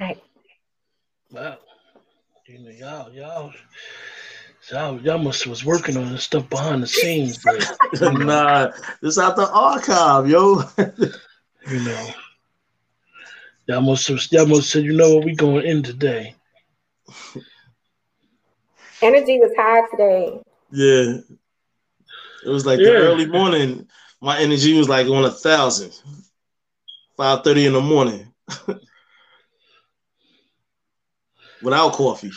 Right. Wow, you know, y'all, y'all, y'all, y'all must was working on this stuff behind the scenes, but nah, this out the archive, yo. you know, y'all must have, y'all must said, you know what, we going in today. Energy was high today. yeah. It was like Yeah. the early morning. My energy was like on a thousand. Five thirty in the morning. Without coffee.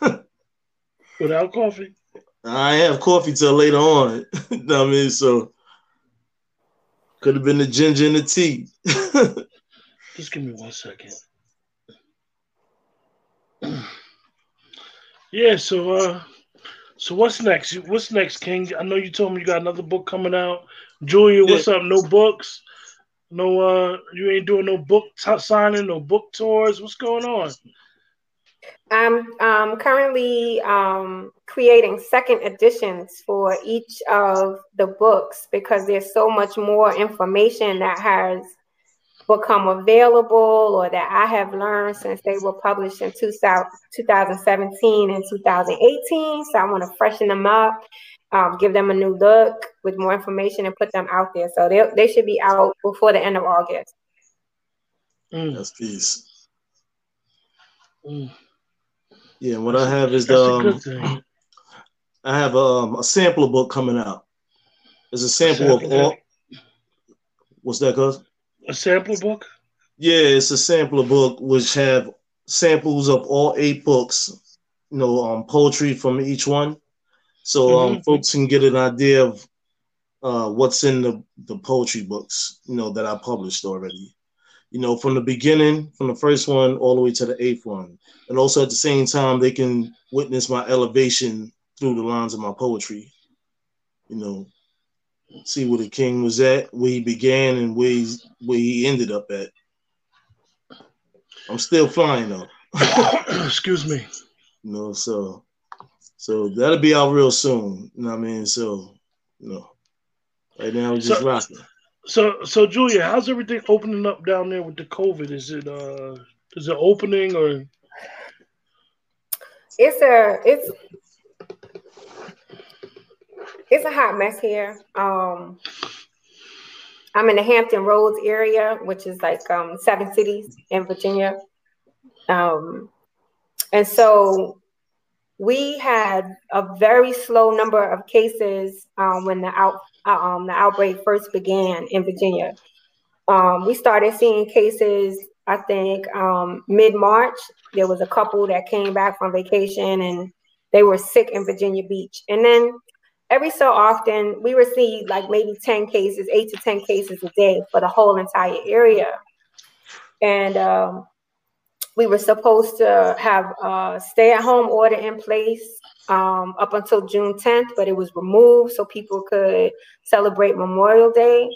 Without coffee, I have coffee till later on. you know what I mean? So could have been the ginger and the tea. Just give me one second. Yeah, so uh so what's next? What's next, King? I know you told me you got another book coming out. Julia, what's up? No books? No uh you ain't doing no book t- signing, no book tours. What's going on? I'm um, currently um, creating second editions for each of the books because there's so much more information that has become available or that I have learned since they were published in 2000, 2017 and 2018. So I want to freshen them up, um, give them a new look with more information and put them out there. So they, they should be out before the end of August. Mm, That's peace. mm. Yeah, what I have is the um. I have um, a sampler book coming out. It's a sample of all. What's that, cuz? A sampler book? Yeah, it's a sampler book which have samples of all eight books, you know, um, poetry from each one, so um, mm-hmm. folks can get an idea of uh, what's in the the poetry books, you know, that I published already. You know, from the beginning, from the first one all the way to the eighth one, and also at the same time they can witness my elevation through the lines of my poetry. You know, see where the king was at, where he began, and where he's, where he ended up at. I'm still flying though. Excuse me. You know, so so that'll be out real soon. You know what I mean? So, you know, right now we're just so, rocking. So so Julia, how's everything opening up down there with the COVID? Is it uh is it opening or it's a it's it's a hot mess here. Um, I'm in the Hampton Roads area, which is like um, seven cities in Virginia. Um, and so we had a very slow number of cases um, when the out um, the outbreak first began in Virginia. Um, we started seeing cases, I think, um, mid March. There was a couple that came back from vacation and they were sick in Virginia Beach, and then every so often we receive like maybe 10 cases, eight to 10 cases a day for the whole entire area. And um, we were supposed to have a stay at home order in place um, up until June 10th, but it was removed so people could celebrate Memorial Day.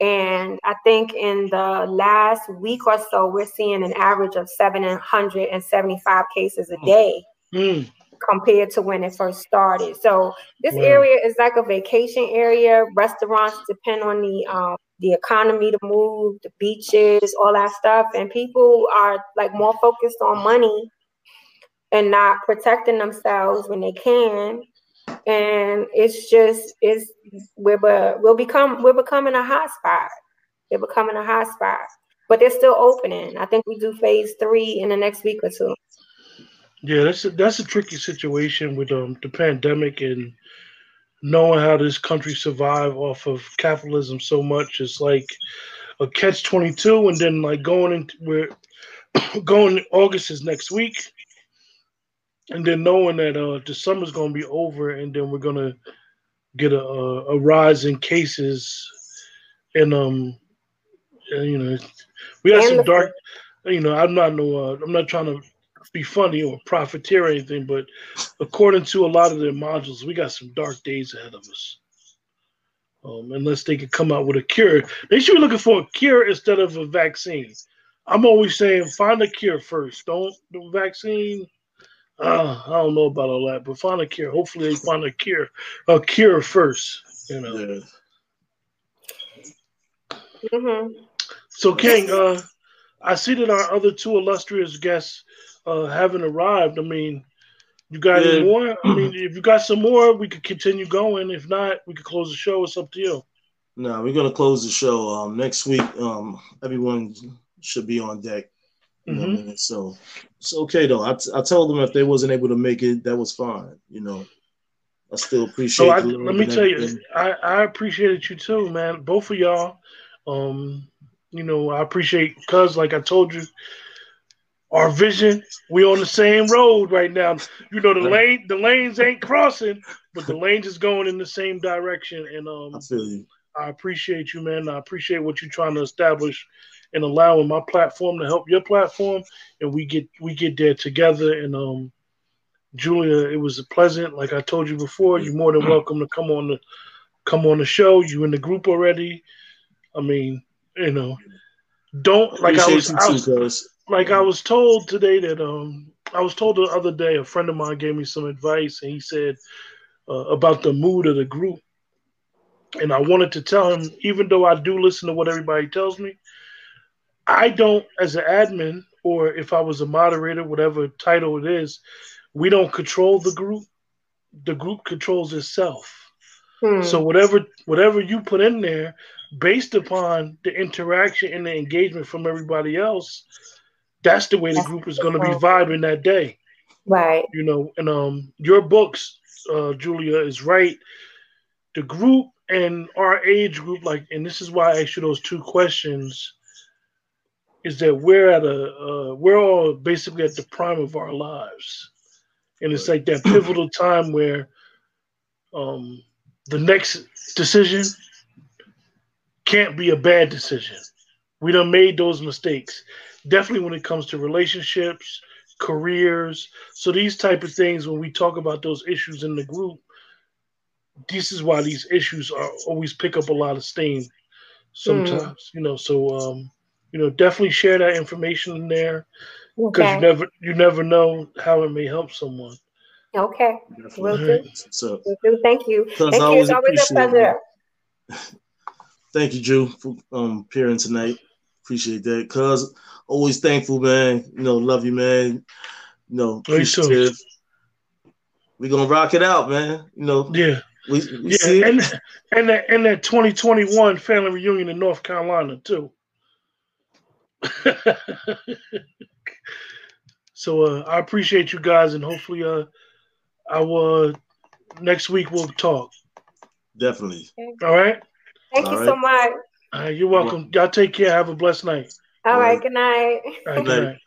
And I think in the last week or so, we're seeing an average of 775 cases a hmm. day. Mm compared to when it first started. So this area is like a vacation area. Restaurants depend on the um, the economy to move, the beaches, all that stuff, and people are like more focused on money and not protecting themselves when they can. And it's just it's we're we'll become we're becoming a hot spot. They're becoming a hot spot, but they're still opening. I think we do phase three in the next week or two. Yeah, that's a, that's a tricky situation with um the pandemic and knowing how this country survived off of capitalism so much. It's like a catch twenty two, and then like going into we're going August is next week, and then knowing that uh the summer's gonna be over, and then we're gonna get a a rise in cases, and um, you know, we have some dark. You know, I'm not no. Uh, I'm not trying to be funny or profiteer or anything, but according to a lot of their modules, we got some dark days ahead of us. Um, unless they can come out with a cure, they should be looking for a cure instead of a vaccine. I'm always saying find a cure first. Don't the vaccine. Uh, I don't know about all that, but find a cure. Hopefully, they find a cure, a cure first. You know. Yeah. Mm-hmm. So, King, uh, I see that our other two illustrious guests uh, haven't arrived. I mean, you got yeah. any more? I mean, if you got some more, we could continue going. If not, we could close the show. It's up to you. No, we're gonna close the show. Um, next week, um, everyone should be on deck. mm-hmm. I mean? So it's okay though. I, t- I told them if they wasn't able to make it, that was fine. You know, I still appreciate. So I, let me tell you, I, I appreciated you too, man. Both of y'all. Um, you know, I appreciate cuz like I told you, our vision. We on the same road right now. You know the lane, the lanes ain't crossing, but the lanes is going in the same direction. And um, I feel you. I appreciate you, man. I appreciate what you're trying to establish and allowing my platform to help your platform, and we get we get there together. And um, Julia, it was a pleasant. Like I told you before, you're more than welcome to come on the come on the show. You in the group already? I mean, you know, don't like I was. I was like I was told today that um I was told the other day a friend of mine gave me some advice and he said uh, about the mood of the group. And I wanted to tell him even though I do listen to what everybody tells me I don't as an admin or if I was a moderator whatever title it is we don't control the group. The group controls itself. Hmm. so whatever whatever you put in there based upon the interaction and the engagement from everybody else that's the way the group is going to be vibing that day. Right. You know, and um, your books, uh, Julia, is right. The group and our age group, like, and this is why I asked you those two questions. is that we're at a uh, we're all basically at the prime of our lives, and it's like that pivotal time where um, the next decision can't be a bad decision. We done made those mistakes. Definitely when it comes to relationships, careers. So these type of things, when we talk about those issues in the group, this is why these issues are always pick up a lot of steam sometimes, mm. you know. So um, you know, definitely share that information in there because okay. you never you never know how it may help someone. Okay, will do. So, will do. Thank you. Thank you. It's always a pleasure. Thank you, Drew, for um, appearing tonight. Appreciate that. Cuz always thankful, man. You know, love you, man. You know, appreciative. We're gonna rock it out, man. You know, yeah. We, we yeah, and and that and that 2021 family reunion in North Carolina too. so uh, I appreciate you guys, and hopefully, uh, our uh, next week we'll talk. Definitely. All right. Thank All you right. so much. Uh, you're welcome. Y'all take care. Have a blessed night. All, All right. right. Good night. All right, good night.